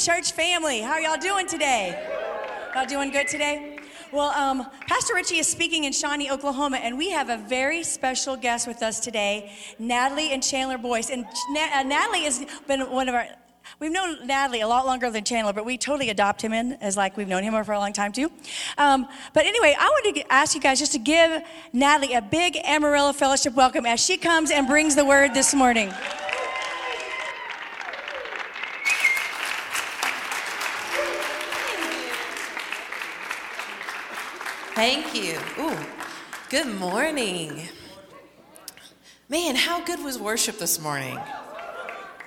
church family. How are y'all doing today? Y'all doing good today? Well, um, Pastor Richie is speaking in Shawnee, Oklahoma, and we have a very special guest with us today, Natalie and Chandler Boyce. And uh, Natalie has been one of our We've known Natalie a lot longer than Chandler, but we totally adopt him in as like we've known him for a long time too. Um, but anyway, I want to ask you guys just to give Natalie a big Amarillo Fellowship welcome as she comes and brings the word this morning. Thank you. Ooh, good morning. Man, how good was worship this morning?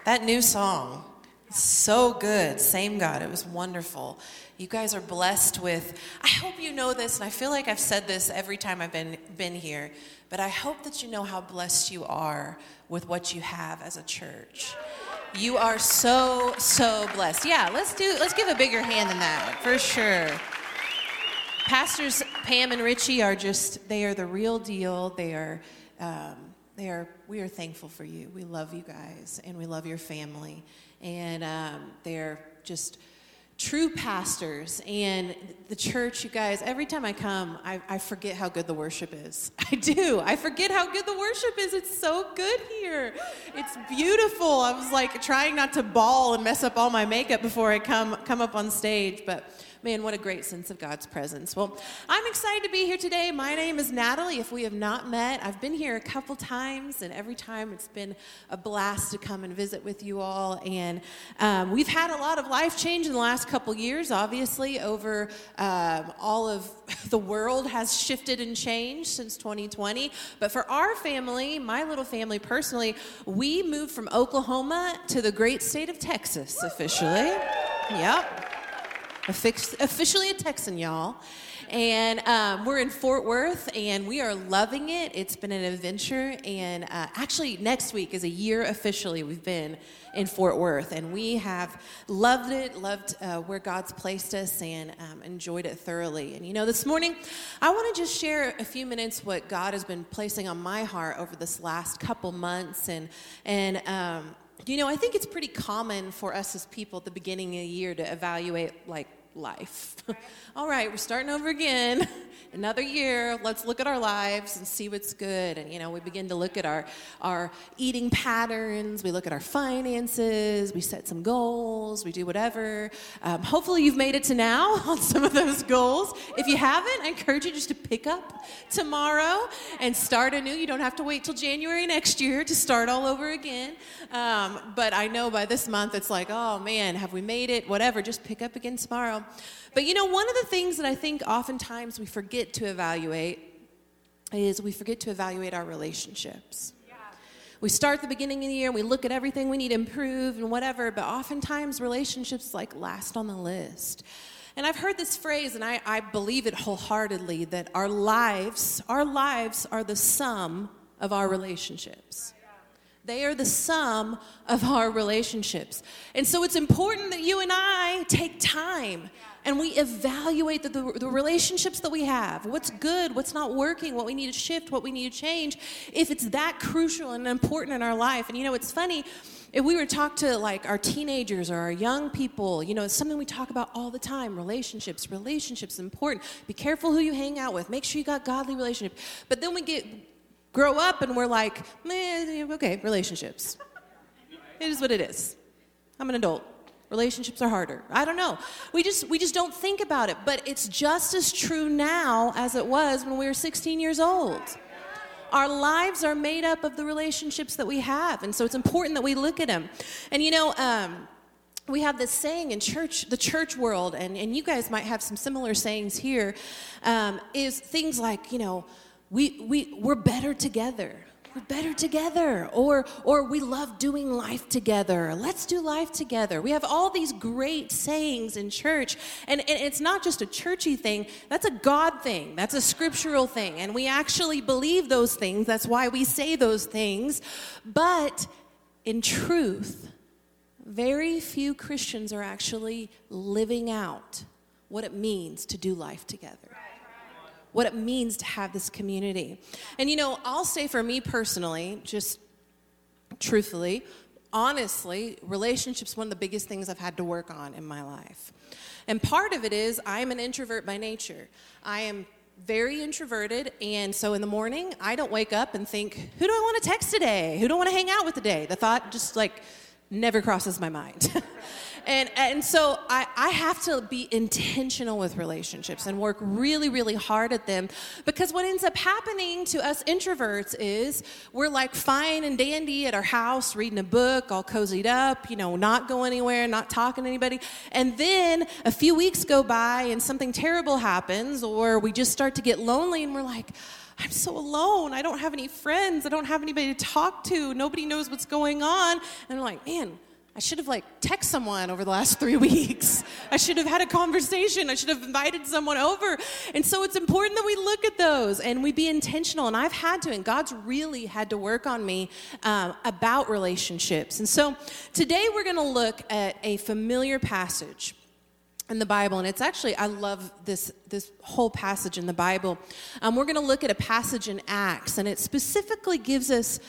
That new song. So good. Same God. It was wonderful. You guys are blessed with, I hope you know this, and I feel like I've said this every time I've been, been here, but I hope that you know how blessed you are with what you have as a church. You are so, so blessed. Yeah, let's do, let's give a bigger hand than that, for sure. Pastors Pam and Richie are just, they are the real deal. They are, um, they are, we are thankful for you. We love you guys, and we love your family. And um, they're just true pastors. And the church you guys every time i come I, I, forget how good the worship is. I do. I forget how good the worship is. It's so good here. It's beautiful. I was like trying not to bawl and mess up all my makeup before i come come up on stage but Man, what a great sense of God's presence. Well, I'm excited to be here today. My name is Natalie. If we have not met, I've been here a couple times, and every time it's been a blast to come and visit with you all. And um, we've had a lot of life change in the last couple years, obviously, over um, all of the world has shifted and changed since 2020. But for our family, my little family personally, we moved from Oklahoma to the great state of Texas officially. Yep officially a Texan, y'all. And um, we're in Fort Worth, and we are loving it. It's been an adventure, and uh, actually, next week is a year officially we've been in Fort Worth, and we have loved it, loved uh, where God's placed us, and um, enjoyed it thoroughly. And you know, this morning, I want to just share a few minutes what God has been placing on my heart over this last couple months, and and um, you know, I think it's pretty common for us as people at the beginning of the year to evaluate like life. All right, we're starting over again. Another year. Let's look at our lives and see what's good. And you know, we begin to look at our our eating patterns. We look at our finances. We set some goals. We do whatever. Um, hopefully, you've made it to now on some of those goals. If you haven't, I encourage you just to pick up tomorrow and start anew. You don't have to wait till January next year to start all over again. Um, but I know by this month it's like, oh man, have we made it? Whatever. Just pick up again tomorrow. But you know, one of the things that I think oftentimes we forget to evaluate is we forget to evaluate our relationships. We start the beginning of the year, we look at everything we need to improve and whatever, but oftentimes relationships like last on the list. And I've heard this phrase, and I, I believe it wholeheartedly that our lives, our lives are the sum of our relationships. They are the sum of our relationships. And so it's important that you and I take time and we evaluate the, the, the, relationships that we have what's good, what's not working, what we need to shift, what we need to change, if it's that crucial and important in our life. And you know, it's funny. If we were to talk to like our teenagers or our young people, you know, it's something we talk about all the time relationships. Relationships important. Be careful who you hang out with. Make sure you got godly relationships. But then we get grow up and we're like, okay, relationships. It is what it is. I'm an adult. Relationships are harder. I don't know. We just we just don't think about it, but it's just as true now as it was when we were 16 years old. Our lives are made up of the relationships that we have, and so it's important that we look at them. And you know, um, we have this saying in church, the church world, and, and you guys might have some similar sayings here. Um, is things like, you know, we, we, we're better together. We're better together. Or, or we love doing life together. Let's do life together. We have all these great sayings in church. And, and it's not just a churchy thing, that's a God thing, that's a scriptural thing. And we actually believe those things. That's why we say those things. But in truth, very few Christians are actually living out what it means to do life together what it means to have this community. And you know, I'll say for me personally, just truthfully, honestly, relationships one of the biggest things I've had to work on in my life. And part of it is I'm an introvert by nature. I am very introverted, and so in the morning, I don't wake up and think, who do I want to text today? Who do I want to hang out with today? The thought just like never crosses my mind. and, and so I, I have to be intentional with relationships and work really, really hard at them because what ends up happening to us introverts is we're like fine and dandy at our house, reading a book, all cozied up, you know, not going anywhere, not talking to anybody. And then a few weeks go by and something terrible happens, or we just start to get lonely and we're like, I'm so alone. I don't have any friends. I don't have anybody to talk to. Nobody knows what's going on. And I'm like, man, I should have like text someone over the last three weeks. I should have had a conversation. I should have invited someone over. And so it's important that we look at those and we be intentional. And I've had to, and God's really had to work on me um, about relationships. And so today we're going to look at a familiar passage in the Bible, and it's actually I love this this whole passage in the Bible. Um, we're going to look at a passage in Acts, and it specifically gives us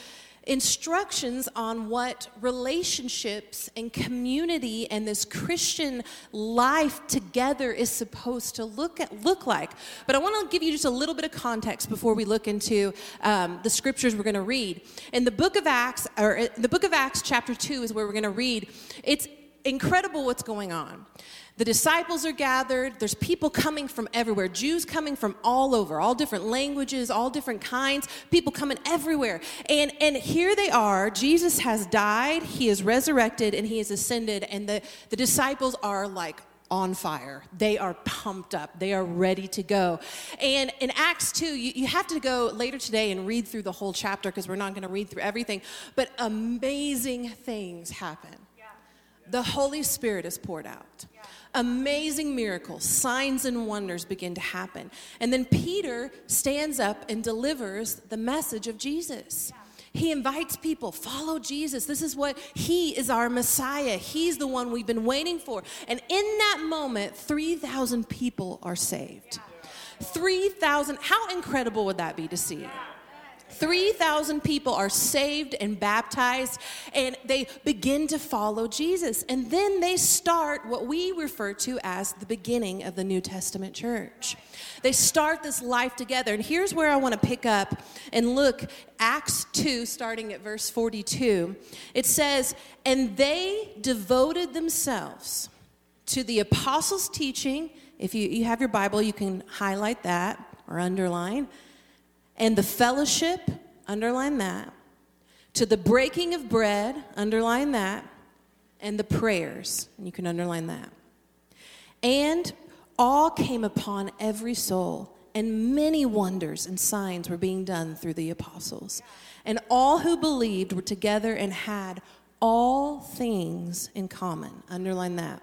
instructions on what relationships and community and this Christian life together is supposed to look at look like. But I want to give you just a little bit of context before we look into um, the scriptures we're going to read. In the book of Acts, or uh, the book of Acts, chapter two, is where we're going to read. It's incredible what's going on. The disciples are gathered. There's people coming from everywhere. Jews coming from all over, all different languages, all different kinds, people coming everywhere. And, and here they are. Jesus has died, he is resurrected, and he is ascended. And the, the disciples are like, on fire. They are pumped up. They are ready to go. And in Acts 2, you, you have to go later today and read through the whole chapter because we're not going to read through everything. But amazing things happen. Yeah. The Holy Spirit is poured out amazing miracles, signs and wonders begin to happen. And then Peter stands up and delivers the message of Jesus. He invites people, follow Jesus. This is what He is our Messiah. He's the one we've been waiting for. And in that moment, 3,000 people are saved. 3,000, how incredible would that be to see? 3,000 people are saved and baptized, and they begin to follow Jesus. And then they start what we refer to as the beginning of the New Testament church. They start this life together. And here's where I want to pick up and look Acts 2, starting at verse 42. It says, And they devoted themselves to the apostles' teaching. If you, you have your Bible, you can highlight that or underline and the fellowship, underline that, to the breaking of bread, underline that, and the prayers, and you can underline that. And all came upon every soul, and many wonders and signs were being done through the apostles. And all who believed were together and had all things in common. Underline that.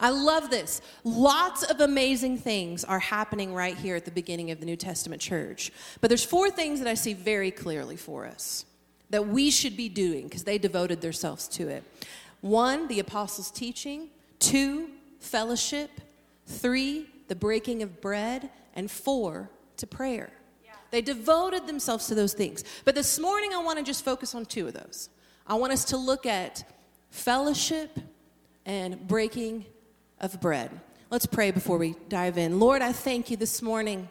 I love this. Lots of amazing things are happening right here at the beginning of the New Testament church. But there's four things that I see very clearly for us that we should be doing because they devoted themselves to it. One, the apostles' teaching. Two, fellowship. Three, the breaking of bread. And four, to prayer. They devoted themselves to those things. But this morning, I want to just focus on two of those. I want us to look at fellowship and breaking of bread. Let's pray before we dive in. Lord, I thank you this morning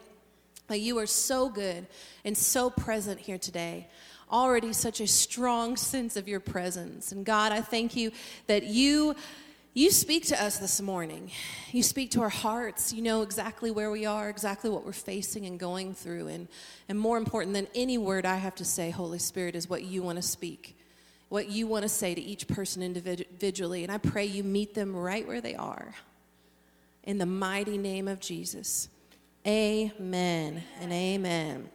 that you are so good and so present here today. Already such a strong sense of your presence. And God, I thank you that you you speak to us this morning. You speak to our hearts. You know exactly where we are, exactly what we're facing and going through. And, and more important than any word I have to say, Holy Spirit, is what you want to speak, what you want to say to each person individually. And I pray you meet them right where they are in the mighty name of Jesus. Amen and amen.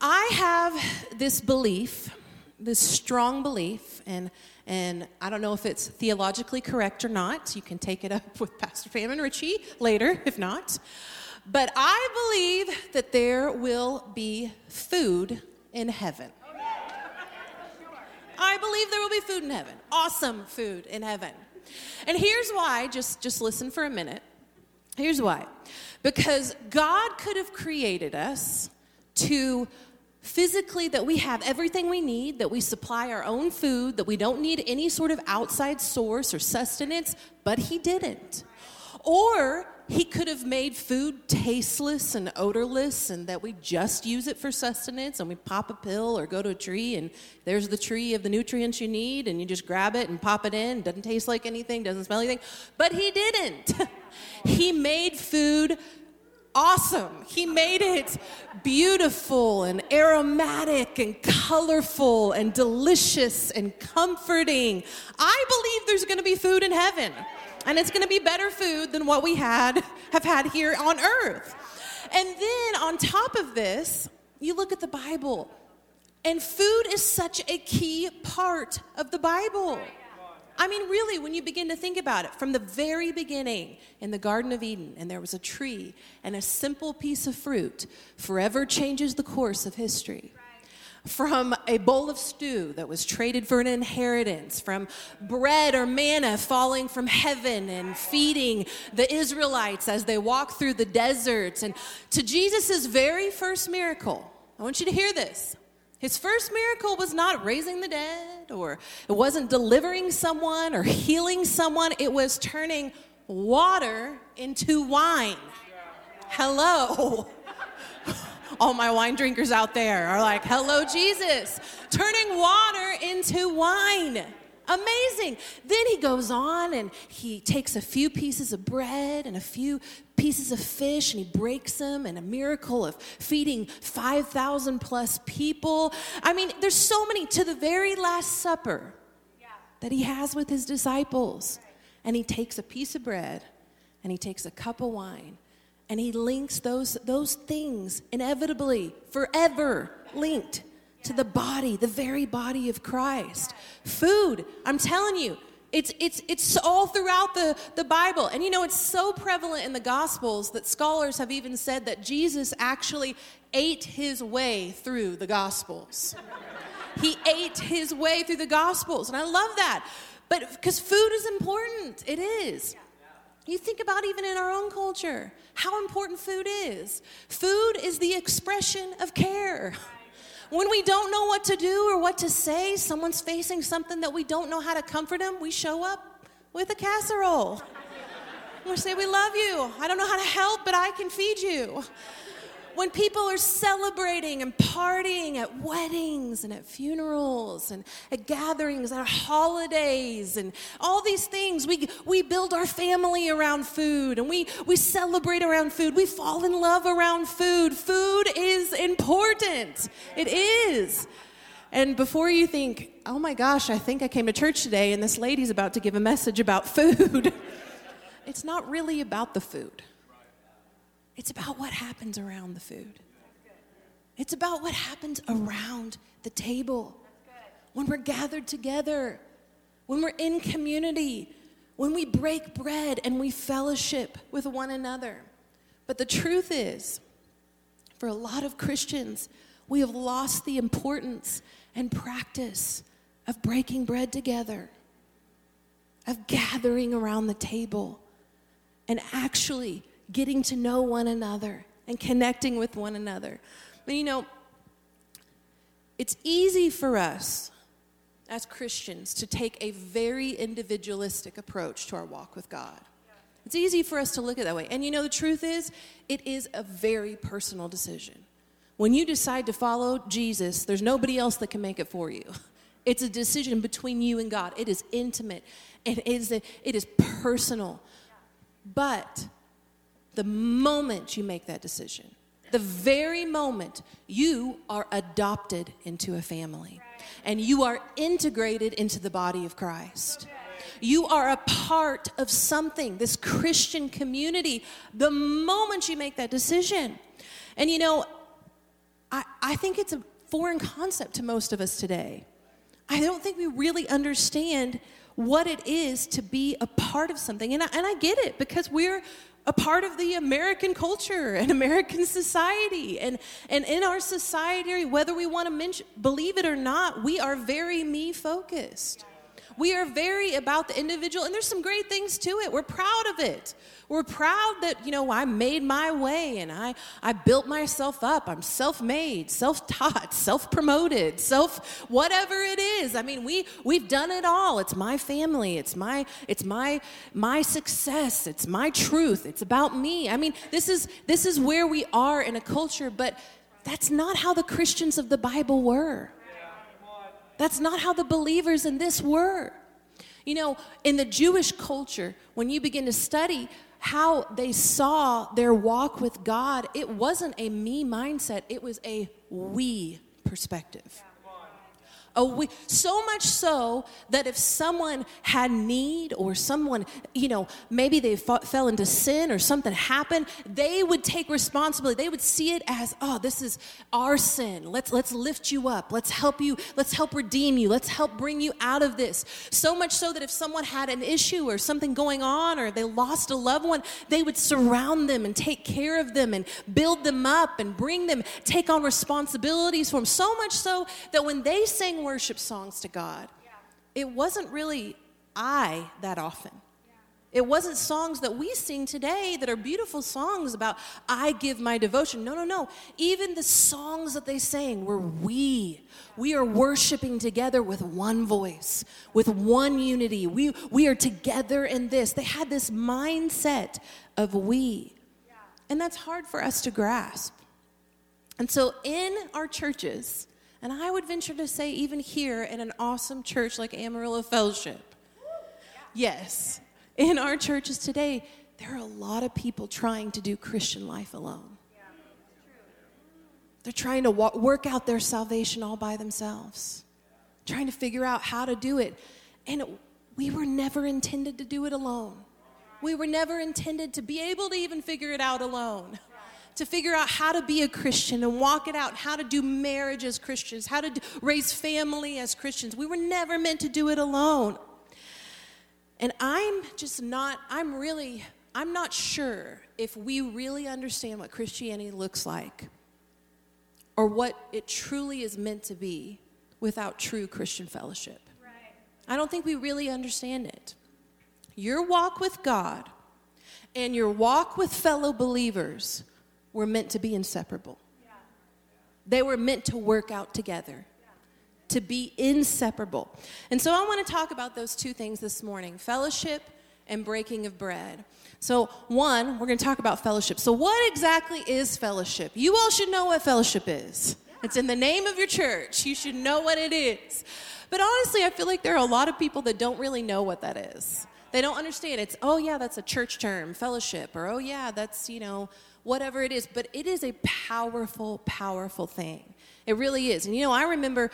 I have this belief this strong belief, and, and I don't know if it's theologically correct or not. You can take it up with Pastor Pam and Richie later, if not. But I believe that there will be food in heaven. I believe there will be food in heaven. Awesome food in heaven. And here's why, just, just listen for a minute. Here's why. Because God could have created us to physically that we have everything we need, that we supply our own food, that we don't need any sort of outside source or sustenance, but He didn't. Or he could have made food tasteless and odorless and that we just use it for sustenance and we pop a pill or go to a tree and there's the tree of the nutrients you need and you just grab it and pop it in. Doesn't taste like anything, doesn't smell anything. But he didn't. he made food awesome. He made it beautiful and aromatic and colorful and delicious and comforting. I believe there's going to be food in heaven and it's going to be better food than what we had have had here on earth. And then on top of this, you look at the Bible, and food is such a key part of the Bible. I mean, really, when you begin to think about it, from the very beginning in the Garden of Eden, and there was a tree and a simple piece of fruit, forever changes the course of history from a bowl of stew that was traded for an inheritance, from bread or manna falling from heaven and feeding the Israelites as they walk through the deserts, and to Jesus' very first miracle. I want you to hear this. His first miracle was not raising the dead, or it wasn't delivering someone or healing someone, it was turning water into wine. Hello all my wine drinkers out there are like, hello, Jesus, turning water into wine. Amazing. Then he goes on and he takes a few pieces of bread and a few pieces of fish and he breaks them and a miracle of feeding 5,000 plus people. I mean, there's so many to the very last supper that he has with his disciples. And he takes a piece of bread and he takes a cup of wine and he links those, those things inevitably, forever linked to the body, the very body of Christ. Food, I'm telling you, it's, it's, it's all throughout the, the Bible. And you know, it's so prevalent in the Gospels that scholars have even said that Jesus actually ate his way through the Gospels. he ate his way through the Gospels. And I love that. But because food is important, it is. You think about even in our own culture how important food is. Food is the expression of care. When we don't know what to do or what to say, someone's facing something that we don't know how to comfort them, we show up with a casserole. We say, We love you. I don't know how to help, but I can feed you when people are celebrating and partying at weddings and at funerals and at gatherings, at holidays, and all these things, we, we build our family around food and we, we celebrate around food. We fall in love around food. Food is important. It is. And before you think, oh my gosh, I think I came to church today and this lady's about to give a message about food, it's not really about the food. It's about what happens around the food. It's about what happens around the table. When we're gathered together, when we're in community, when we break bread and we fellowship with one another. But the truth is, for a lot of Christians, we have lost the importance and practice of breaking bread together, of gathering around the table, and actually getting to know one another and connecting with one another. But you know, it's easy for us as Christians to take a very individualistic approach to our walk with God. It's easy for us to look at that way. And you know, the truth is, it is a very personal decision. When you decide to follow Jesus, there's nobody else that can make it for you. It's a decision between you and God. It is intimate. and It is, it is personal. But the moment you make that decision, the very moment you are adopted into a family and you are integrated into the body of Christ. You are a part of something, this Christian community, the moment you make that decision. And you know, I, I think it's a foreign concept to most of us today. I don't think we really understand what it is to be a part of something. And I, and I get it because we're a part of the American culture and American society. And, and in our society, whether we want to mention, believe it or not, we are very me focused. We are very about the individual, and there's some great things to it. We're proud of it. We're proud that, you know, I made my way and I, I built myself up. I'm self made, self taught, self promoted, self whatever it is. I mean, we, we've done it all. It's my family, it's, my, it's my, my success, it's my truth, it's about me. I mean, this is, this is where we are in a culture, but that's not how the Christians of the Bible were. That's not how the believers in this were. You know, in the Jewish culture, when you begin to study how they saw their walk with God, it wasn't a me mindset, it was a we perspective. So much so that if someone had need or someone, you know, maybe they fought, fell into sin or something happened, they would take responsibility. They would see it as, oh, this is our sin. Let's let's lift you up. Let's help you. Let's help redeem you. Let's help bring you out of this. So much so that if someone had an issue or something going on or they lost a loved one, they would surround them and take care of them and build them up and bring them, take on responsibilities for them. So much so that when they sang worship songs to God, it wasn't really I that often. It wasn't songs that we sing today that are beautiful songs about I give my devotion. No, no, no. Even the songs that they sang were we. We are worshiping together with one voice, with one unity. We, we are together in this. They had this mindset of we. And that's hard for us to grasp. And so in our churches, and I would venture to say, even here in an awesome church like Amarillo Fellowship, yes, in our churches today, there are a lot of people trying to do Christian life alone. They're trying to work out their salvation all by themselves, trying to figure out how to do it. And it, we were never intended to do it alone. We were never intended to be able to even figure it out alone to figure out how to be a Christian and walk it out, how to do marriage as Christians, how to do, raise family as Christians. We were never meant to do it alone. And I'm just not, I'm really, I'm not sure if we really understand what Christianity looks like or what it truly is meant to be without true Christian fellowship. Right. I don't think we really understand it. Your walk with God and your walk with fellow believers were meant to be inseparable. They were meant to work out together, to be inseparable. And so I want to talk about those two things this morning fellowship and breaking of bread. So, one, we're going to talk about fellowship. So, what exactly is fellowship? You all should know what fellowship is. It's in the name of your church. You should know what it is. But honestly, I feel like there are a lot of people that don't really know what that is. They don't understand. It's, oh, yeah, that's a church term, fellowship, or oh, yeah, that's, you know, whatever it is, but it is a powerful, powerful thing. It really is. And you know, I remember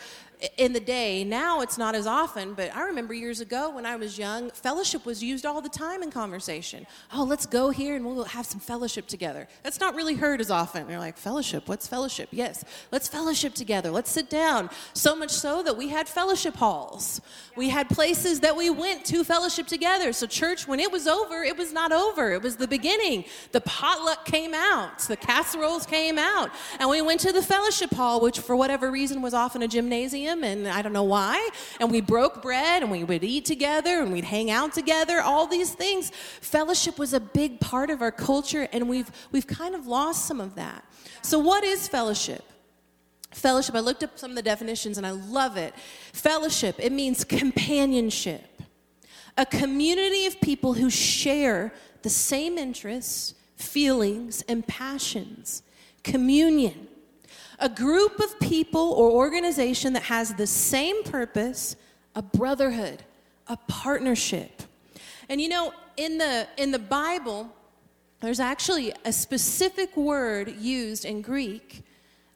in the day, now it's not as often, but I remember years ago when I was young, fellowship was used all the time in conversation. Oh, let's go here and we'll have some fellowship together. That's not really heard as often. They're like, fellowship, what's fellowship? Yes, let's fellowship together. Let's sit down. So much so that we had fellowship halls. We had places that we went to fellowship together. So, church, when it was over, it was not over. It was the beginning. The potluck came out, the casseroles came out, and we went to the fellowship hall, which for whatever reason was often a gymnasium and I don't know why. And we broke bread and we would eat together and we'd hang out together, all these things. Fellowship was a big part of our culture and we've, we've kind of lost some of that. So, what is fellowship? Fellowship, I looked up some of the definitions and I love it. Fellowship, it means companionship, a community of people who share the same interests, feelings, and passions. Communion, a group of people or organization that has the same purpose, a brotherhood, a partnership. And you know, in the in the Bible, there's actually a specific word used in Greek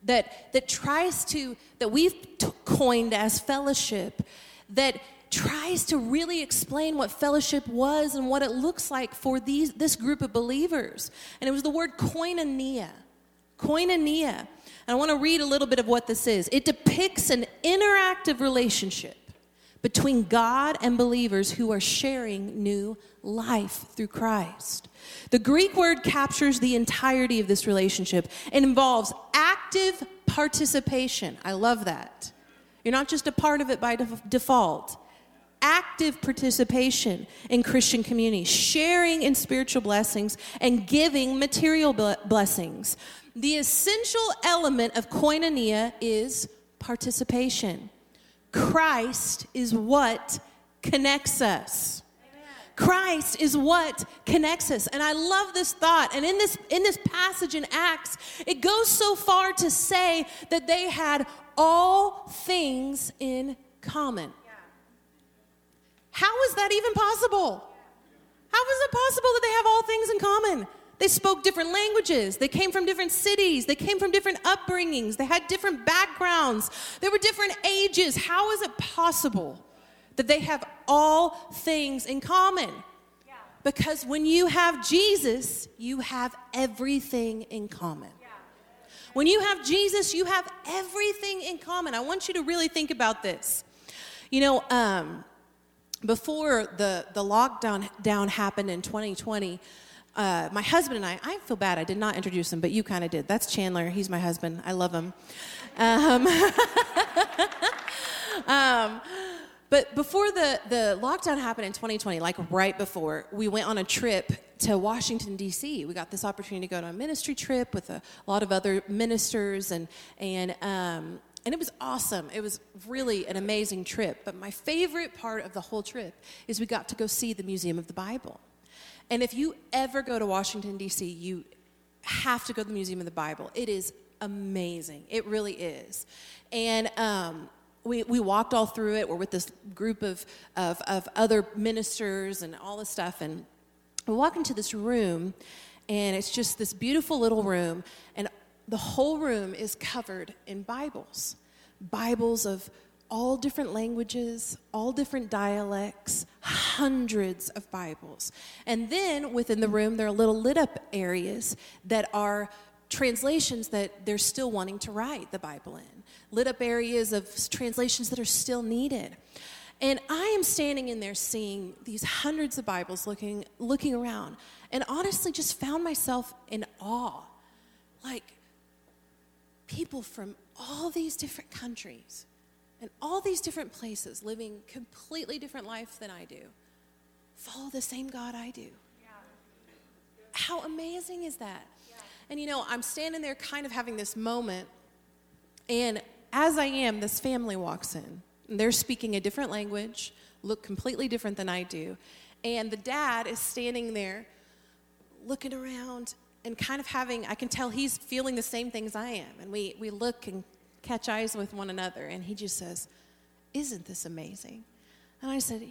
that that tries to that we've t- coined as fellowship that tries to really explain what fellowship was and what it looks like for these this group of believers. And it was the word koinonia. Koinonia. And I want to read a little bit of what this is. It depicts an interactive relationship between God and believers who are sharing new life through Christ. The Greek word captures the entirety of this relationship It involves active participation. I love that. You're not just a part of it by default. Active participation in Christian community, sharing in spiritual blessings, and giving material blessings. The essential element of koinonia is participation. Christ is what connects us. Christ is what connects us. And I love this thought. And in this in this passage in Acts, it goes so far to say that they had all things in common. How is that even possible? How is it possible that they have all things in common? They spoke different languages. They came from different cities. They came from different upbringings. They had different backgrounds. They were different ages. How is it possible that they have all things in common? Because when you have Jesus, you have everything in common. When you have Jesus, you have everything in common. I want you to really think about this. You know, um, before the, the lockdown down happened in 2020, uh, my husband and I, I feel bad, I did not introduce him, but you kind of did. That's Chandler. He's my husband. I love him. Um, um, but before the, the lockdown happened in 2020, like right before, we went on a trip to Washington, D.C. We got this opportunity to go on a ministry trip with a lot of other ministers, and, and, um, and it was awesome. It was really an amazing trip. But my favorite part of the whole trip is we got to go see the Museum of the Bible. And if you ever go to Washington, D.C., you have to go to the Museum of the Bible. It is amazing. It really is. And um, we, we walked all through it. We're with this group of, of, of other ministers and all this stuff. And we walk into this room, and it's just this beautiful little room. And the whole room is covered in Bibles Bibles of all different languages, all different dialects, hundreds of Bibles. And then within the room, there are little lit up areas that are translations that they're still wanting to write the Bible in, lit up areas of translations that are still needed. And I am standing in there seeing these hundreds of Bibles looking, looking around, and honestly just found myself in awe. Like, people from all these different countries and all these different places living completely different life than I do follow the same God I do. Yeah. How amazing is that? Yeah. And you know, I'm standing there kind of having this moment, and as I am, this family walks in. And they're speaking a different language, look completely different than I do. And the dad is standing there looking around and kind of having, I can tell he's feeling the same things I am. And we, we look and catch eyes with one another. And he just says, Isn't this amazing? And I said,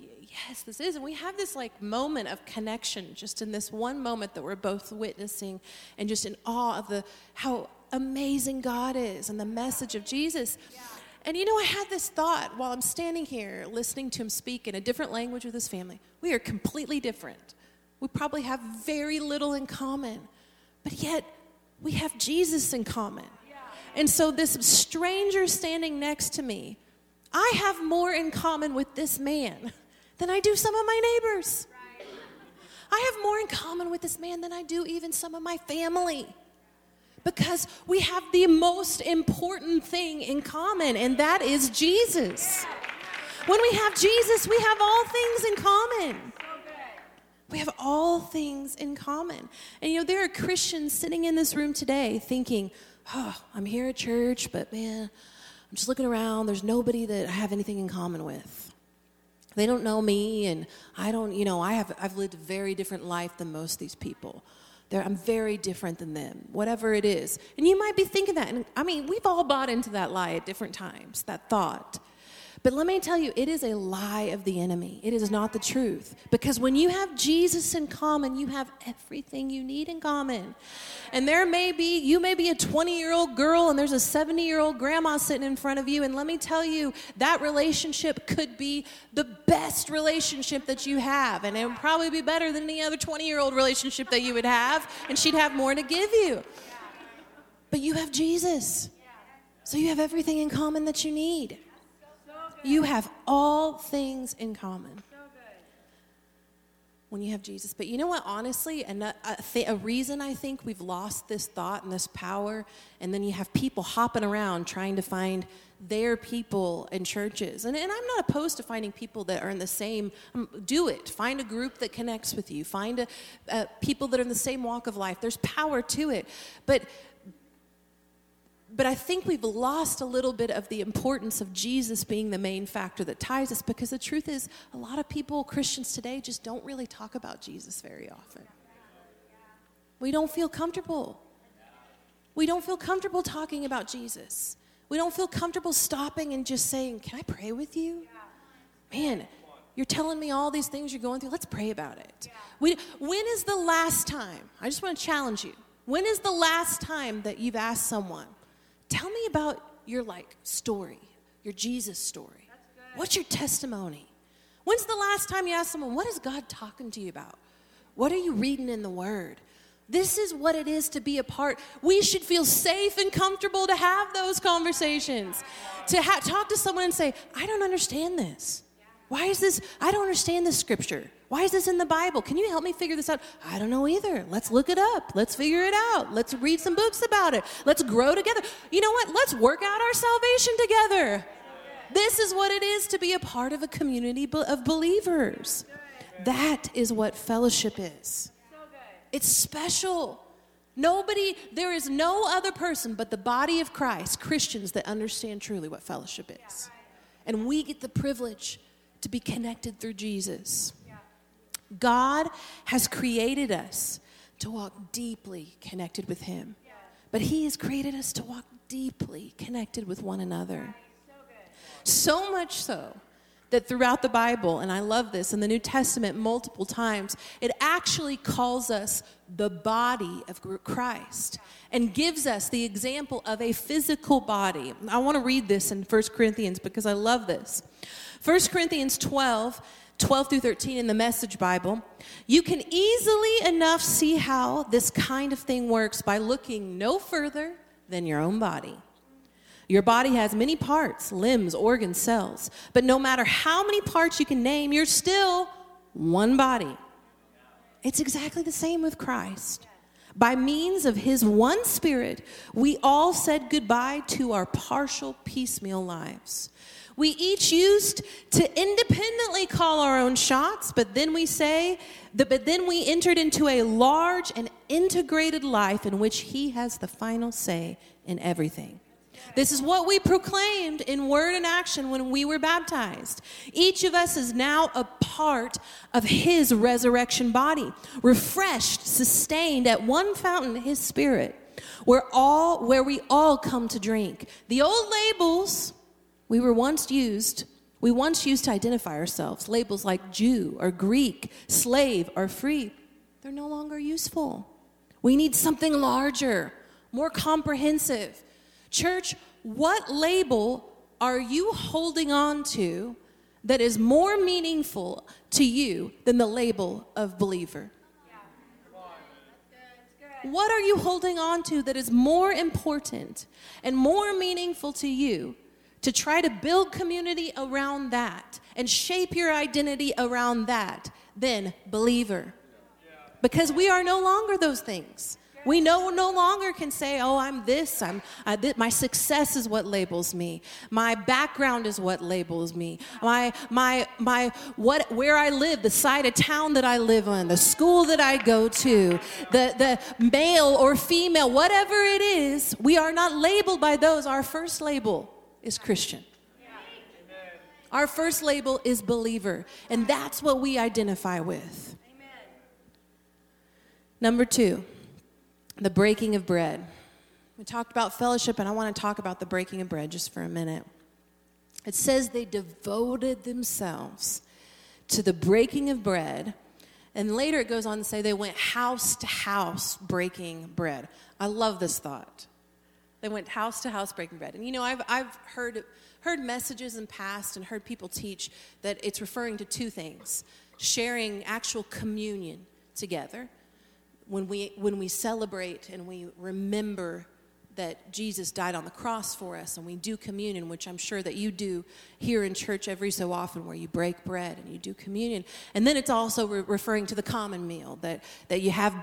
Yes, this is. And we have this like moment of connection just in this one moment that we're both witnessing and just in awe of the how amazing God is and the message of Jesus. Yeah. And you know, I had this thought while I'm standing here listening to him speak in a different language with his family. We are completely different. We probably have very little in common, but yet we have Jesus in common. And so, this stranger standing next to me, I have more in common with this man than I do some of my neighbors. I have more in common with this man than I do even some of my family. Because we have the most important thing in common, and that is Jesus. When we have Jesus, we have all things in common. We have all things in common. And you know, there are Christians sitting in this room today thinking, oh, I'm here at church, but man, I'm just looking around. There's nobody that I have anything in common with. They don't know me, and I don't, you know, I have, I've lived a very different life than most of these people. They're, I'm very different than them, whatever it is. And you might be thinking that. And I mean, we've all bought into that lie at different times, that thought. But let me tell you, it is a lie of the enemy. It is not the truth. Because when you have Jesus in common, you have everything you need in common. And there may be, you may be a 20 year old girl and there's a 70 year old grandma sitting in front of you. And let me tell you, that relationship could be the best relationship that you have. And it would probably be better than any other 20 year old relationship that you would have. And she'd have more to give you. But you have Jesus. So you have everything in common that you need. You have all things in common when you have Jesus. But you know what, honestly, and a, a, th- a, reason I think we've lost this thought and this power, and then you have people hopping around trying to find their people in churches. And, and I'm not opposed to finding people that are in the same, um, do it. Find a group that connects with you, find a, uh, people that are in the same walk of life. There's power to it. But but I think we've lost a little bit of the importance of Jesus being the main factor that ties us because the truth is, a lot of people, Christians today, just don't really talk about Jesus very often. We don't feel comfortable. We don't feel comfortable talking about Jesus. We don't feel comfortable stopping and just saying, Can I pray with you? Man, you're telling me all these things you're going through. Let's pray about it. We, when is the last time? I just want to challenge you. When is the last time that you've asked someone, Tell me about your like story, your Jesus story. What's your testimony? When's the last time you asked someone, what is God talking to you about? What are you reading in the Word? This is what it is to be a part. We should feel safe and comfortable to have those conversations. To ha- talk to someone and say, I don't understand this. Why is this? I don't understand this scripture. Why is this in the Bible? Can you help me figure this out? I don't know either. Let's look it up. Let's figure it out. Let's read some books about it. Let's grow together. You know what? Let's work out our salvation together. This is what it is to be a part of a community of believers. That is what fellowship is. It's special. Nobody, there is no other person but the body of Christ, Christians, that understand truly what fellowship is. And we get the privilege to be connected through Jesus. God has created us to walk deeply connected with Him, but He has created us to walk deeply connected with one another. So much so that throughout the Bible, and I love this, in the New Testament multiple times, it actually calls us the body of Christ and gives us the example of a physical body. I want to read this in 1 Corinthians because I love this. 1 Corinthians 12 12 through 13 in the Message Bible, you can easily enough see how this kind of thing works by looking no further than your own body. Your body has many parts, limbs, organs, cells, but no matter how many parts you can name, you're still one body. It's exactly the same with Christ. By means of his one spirit, we all said goodbye to our partial piecemeal lives. We each used to independently call our own shots, but then we say that, but then we entered into a large and integrated life in which He has the final say in everything. This is what we proclaimed in word and action when we were baptized. Each of us is now a part of his resurrection body, refreshed, sustained at one fountain, his spirit, where all where we all come to drink. The old labels we were once used, we once used to identify ourselves, labels like Jew or Greek, slave or free. They're no longer useful. We need something larger, more comprehensive. Church, what label are you holding on to that is more meaningful to you than the label of believer? What are you holding on to that is more important and more meaningful to you to try to build community around that and shape your identity around that then believer. Because we are no longer those things. We no, no longer can say, oh, I'm this, I'm, uh, I, th- my success is what labels me. My background is what labels me. My, my, my, what, where I live, the side of town that I live in, the school that I go to, the, the male or female, whatever it is, we are not labeled by those. Our first label is Christian. Our first label is believer, and that's what we identify with. Number two, the breaking of bread. We talked about fellowship, and I want to talk about the breaking of bread just for a minute. It says they devoted themselves to the breaking of bread. And later it goes on to say they went house to house breaking bread. I love this thought. They went house to house breaking bread. And you know, I've, I've heard, heard messages in past and heard people teach that it's referring to two things sharing actual communion together when we, when we celebrate and we remember that Jesus died on the cross for us, and we do communion, which I'm sure that you do here in church every so often, where you break bread and you do communion. And then it's also re- referring to the common meal that, that you have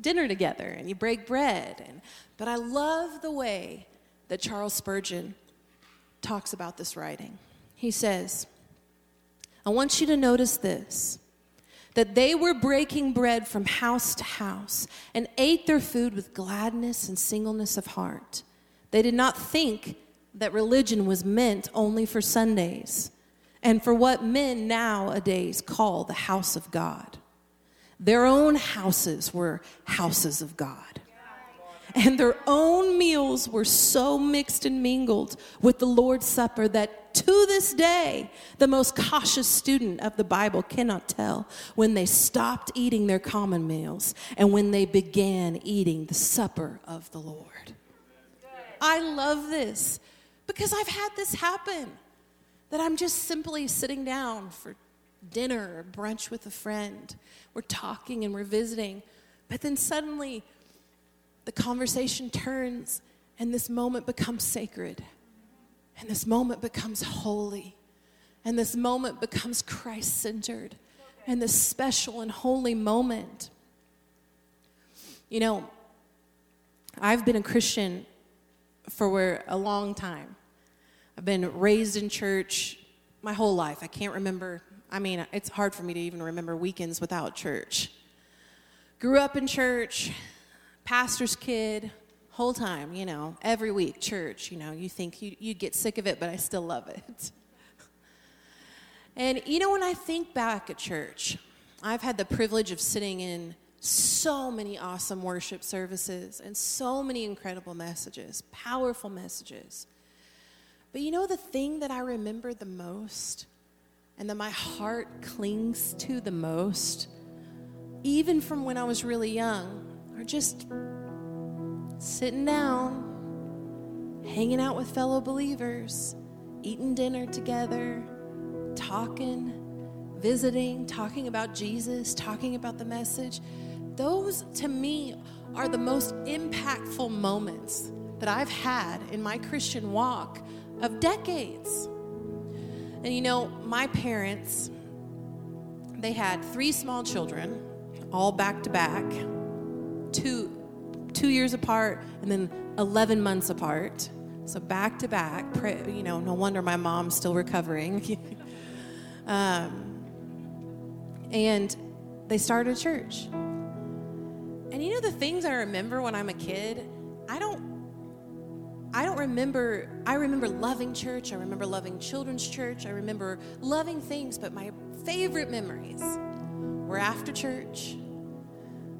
dinner together and you break bread. And, but I love the way that Charles Spurgeon talks about this writing. He says, I want you to notice this that they were breaking bread from house to house and ate their food with gladness and singleness of heart. They did not think that religion was meant only for Sundays and for what men nowadays call the house of God. Their own houses were houses of God and their own meals were so mixed and mingled with the Lord's Supper that to this day, the most cautious student of the Bible cannot tell when they stopped eating their common meals and when they began eating the supper of the Lord. I love this because I've had this happen that I'm just simply sitting down for dinner or brunch with a friend. We're talking and we're visiting, but then suddenly the conversation turns and this moment becomes sacred. And this moment becomes holy. And this moment becomes Christ centered. And this special and holy moment. You know, I've been a Christian for a long time. I've been raised in church my whole life. I can't remember, I mean, it's hard for me to even remember weekends without church. Grew up in church, pastor's kid, whole time, you know, every week, church, you know, you think you, you'd get sick of it, but I still love it. and, you know, when I think back at church, I've had the privilege of sitting in so many awesome worship services and so many incredible messages, powerful messages. But you know the thing that I remember the most and that my heart clings to the most, even from when I was really young, or just sitting down, hanging out with fellow believers, eating dinner together, talking, visiting, talking about Jesus, talking about the message. Those, to me, are the most impactful moments that I've had in my Christian walk of decades. And you know, my parents, they had three small children, all back to back two, two years apart and then 11 months apart. So back to back, you know, no wonder my mom's still recovering. um, and they started a church. And you know the things I remember when I'm a kid? I don't I don't remember I remember loving church, I remember loving children's church, I remember loving things, but my favorite memories were after church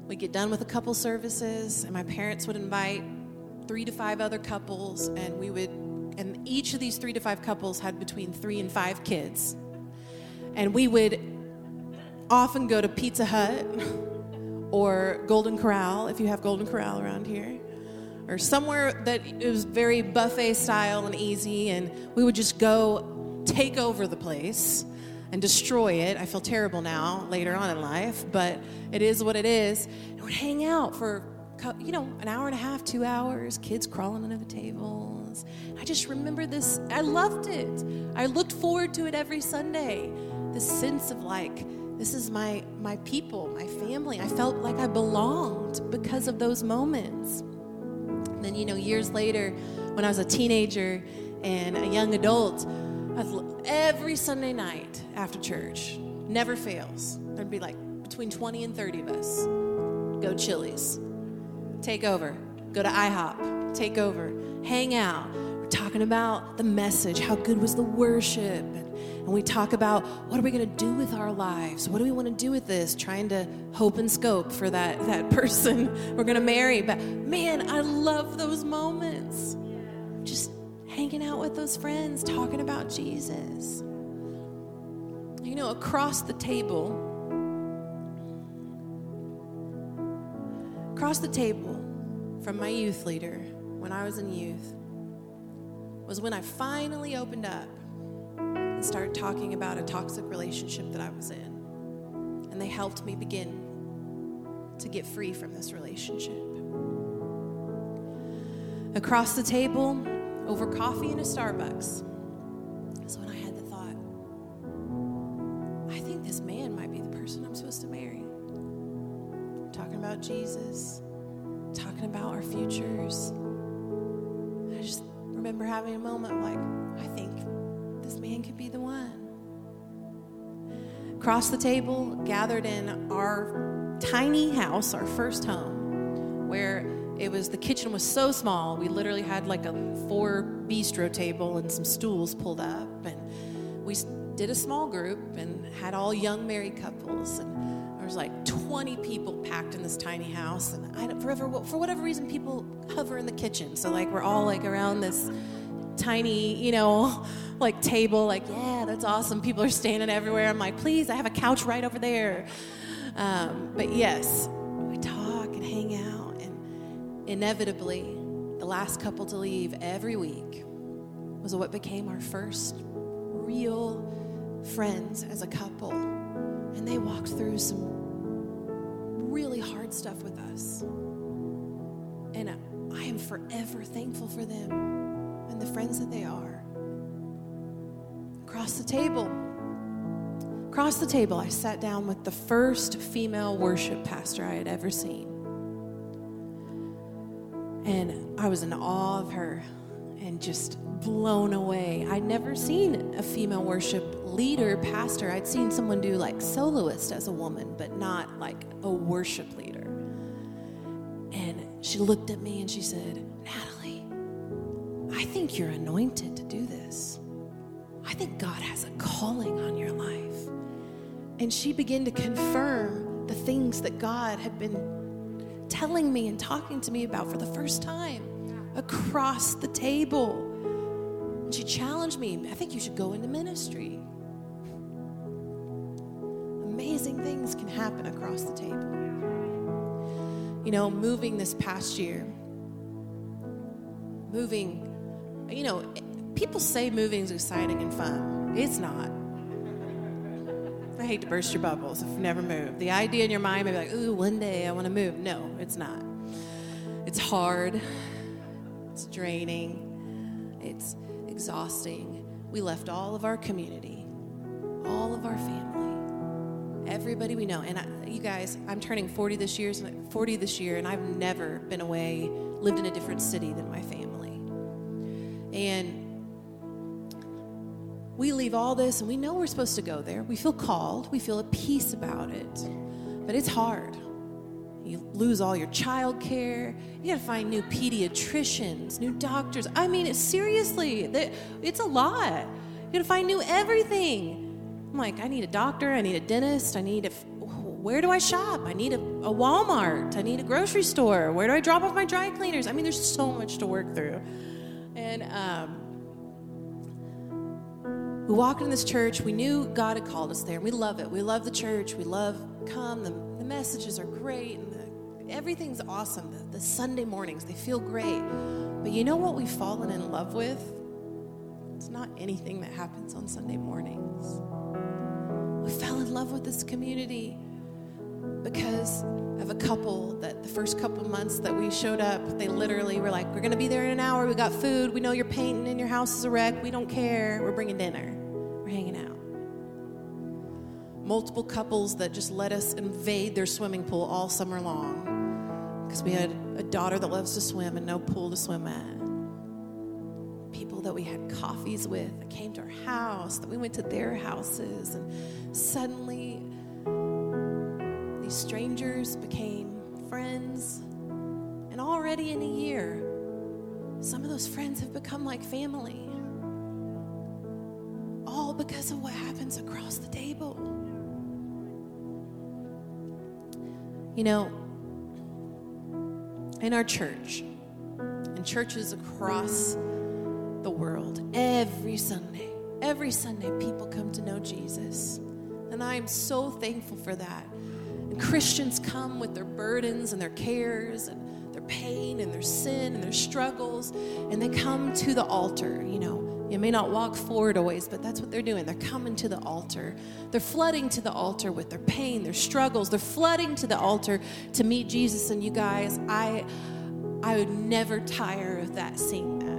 We'd get done with a couple services, and my parents would invite three to five other couples, and we would, and each of these three to five couples had between three and five kids. And we would often go to Pizza Hut or Golden Corral, if you have Golden Corral around here, or somewhere that it was very buffet style and easy, and we would just go take over the place and destroy it. I feel terrible now later on in life, but it is what it is. And we'd hang out for, you know, an hour and a half, two hours, kids crawling under the tables. I just remember this. I loved it. I looked forward to it every Sunday. This sense of like, this is my my people, my family. I felt like I belonged because of those moments. Then, you know, years later, when I was a teenager and a young adult, every Sunday night after church, never fails. There'd be like between 20 and 30 of us. Go Chili's, take over. Go to IHOP, take over. Hang out. We're talking about the message, how good was the worship, and, we talk about what are we going to do with our lives? What do we want to do with this? Trying to hope and scope for that, that person we're going to marry. But man, I love those moments. Just hanging out with those friends, talking about Jesus. You know, across the table, across the table from my youth leader when I was in youth was when I finally opened up and started talking about a toxic relationship that I was in. And they helped me begin to get free from this relationship. across the table over coffee in a Starbucks. That's when I had the thought I think this man might be the person I'm supposed to marry. talking about Jesus, talking about our futures. I just remember having a moment like, I think this man could be the one. Across the table, gathered in our tiny house, our first home, where it was the kitchen was so small we literally had like a four bistro table and some stools pulled up. And we did a small group and had all young married couples. And there was like 20 people packed in this tiny house. And I, forever, for whatever reason people hover in the kitchen. So like we're all like around this tiny you know like table like yeah that's awesome people are standing everywhere i'm like please i have a couch right over there um, but yes we talk and hang out And inevitably, the last couple to leave every week was what became our first real friends as a couple. And they walked through some really hard stuff with us. And I am forever thankful for them and the friends that they are. Across the table, across the table, I sat down with the first female worship pastor I had ever seen. And I was in awe of her and just blown away. I'd never seen a female worship leader, pastor. I'd seen someone do like soloist as a woman, but not like a worship leader. And she looked at me and she said, Natalie, I think you're anointed to do this. I think God has a calling on your life. And she began to confirm the things that God had been telling me and talking to me about for the first time across the table. And she challenged me, I think you should go into ministry. Amazing things can happen across the table. You know, moving this past year, moving, you know, people say moving is exciting and fun. It's not. I hate to burst your bubbles if you've never moved. The idea in your mind may be like, ooh, one day I want to move. No, it's not. It's hard, it's draining, it's exhausting. We left all of our community, all of our family, everybody we know. And I, you guys, I'm turning 40 this year, 40 this year, and I've never been away, lived in a different city than my family. And we leave all this and we know we're supposed to go there. We feel called, we feel a peace about it. But it's hard. You lose all your child care. You got to find new pediatricians, new doctors. I mean, seriously, it's a lot. You got to find new everything. I'm like, I need a doctor, I need a dentist, I need a. Where do I shop? I need a, a Walmart, I need a grocery store. Where do I drop off my dry cleaners? I mean, there's so much to work through. And, um, we walked in this church. We knew God had called us there. We love it. We love the church. We love come. The, the messages are great, and the, everything's awesome. The, the Sunday mornings they feel great. But you know what we've fallen in love with? It's not anything that happens on Sunday mornings. We fell in love with this community because of a couple that the first couple months that we showed up, they literally were like, We're going to be there in an hour. We got food. We know you're painting and your house is a wreck. We don't care. We're bringing dinner. We're hanging out. Multiple couples that just let us invade their swimming pool all summer long because we had a daughter that loves to swim and no pool to swim at. People that we had coffees with that came to our house, that we went to their houses, and suddenly these strangers became friends. And already in a year, some of those friends have become like family all because of what happens across the table. You know, in our church, in churches across the world, every Sunday, every Sunday, people come to know Jesus. And I am so thankful for that. Christians come with their burdens and their cares and their pain and their sin and their struggles, and they come to the altar, you know you may not walk forward always, but that's what they're doing. They're coming to the altar. They're flooding to the altar with their pain, their struggles. They're flooding to the altar to meet Jesus. And you guys, I I would never tire of that seeing that.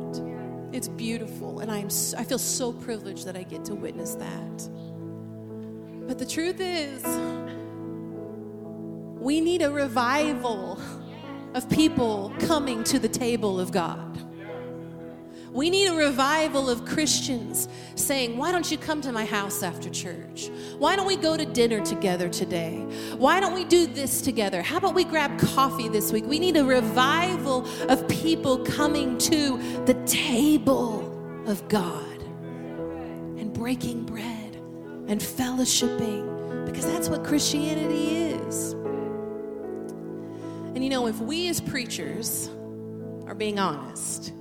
It's beautiful, and I'm I feel so privileged that I get to witness that. But the truth is, we need a revival of people coming to the table of God. We need a revival of Christians saying, Why don't you come to my house after church? Why don't we go to dinner together today? Why don't we do this together? How about we grab coffee this week? We need a revival of people coming to the table of God and breaking bread and fellowshipping because that's what Christianity is. And you know, if we as preachers are being honest,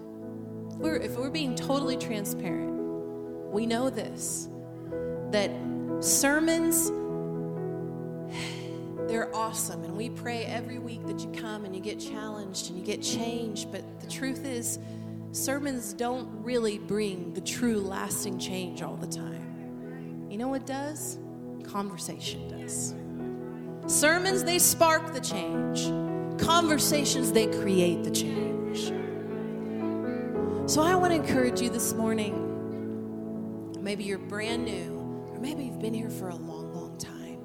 we're, if we're being totally transparent, we know this that sermons, they're awesome. And we pray every week that you come and you get challenged and you get changed. But the truth is, sermons don't really bring the true lasting change all the time. You know what does? Conversation does. Sermons, they spark the change. Conversations, they create the change. So I want to encourage you this morning. Maybe you're brand new, or maybe you've been here for a long, long time.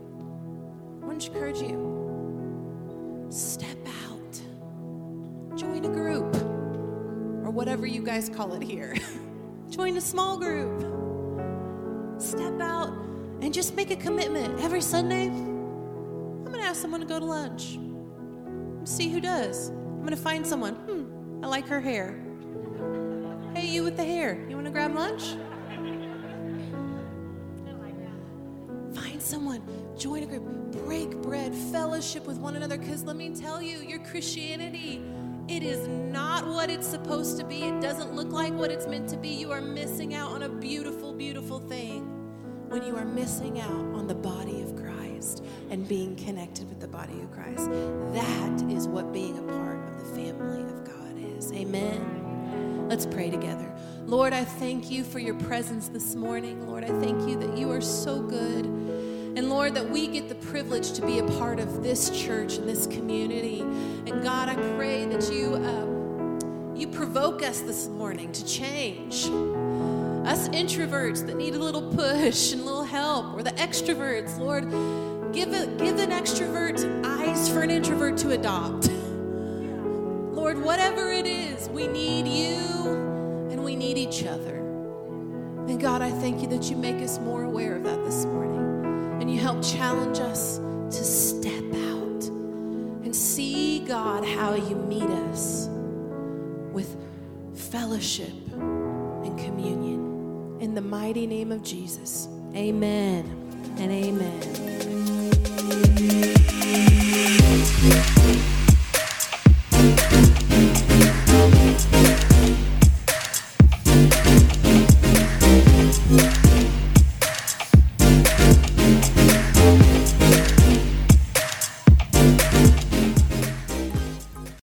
I want to encourage you. Step out. Join a group, or whatever you guys call it here. Join a small group. Step out and just make a commitment. Every Sunday, I'm going to ask someone to go to lunch. See who does. I'm going to find someone. Hmm, I like her hair. Hey, you with the hair, you want to grab lunch? Find someone, join a group, break bread, fellowship with one another. Because let me tell you, your Christianity, it is not what it's supposed to be. It doesn't look like what it's meant to be. You are missing out on a beautiful, beautiful thing when you are missing out on the body of Christ and being connected with the body of Christ. That is what being a part of the family of God is. Amen. Let's pray together. Lord, I thank you for your presence this morning. Lord, I thank you that you are so good. And Lord, that we get the privilege to be a part of this church and this community. And God, I pray that you uh, you provoke us this morning to change. Us introverts that need a little push and a little help, or the extroverts, Lord, give a, give an extrovert eyes for an introvert to adopt. Lord, whatever it is, we need you and we need each other. And God, I thank you that you make us more aware of that this morning. And you help challenge us to step out and see, God, how you meet us with fellowship and communion. In the mighty name of Jesus. Amen and amen.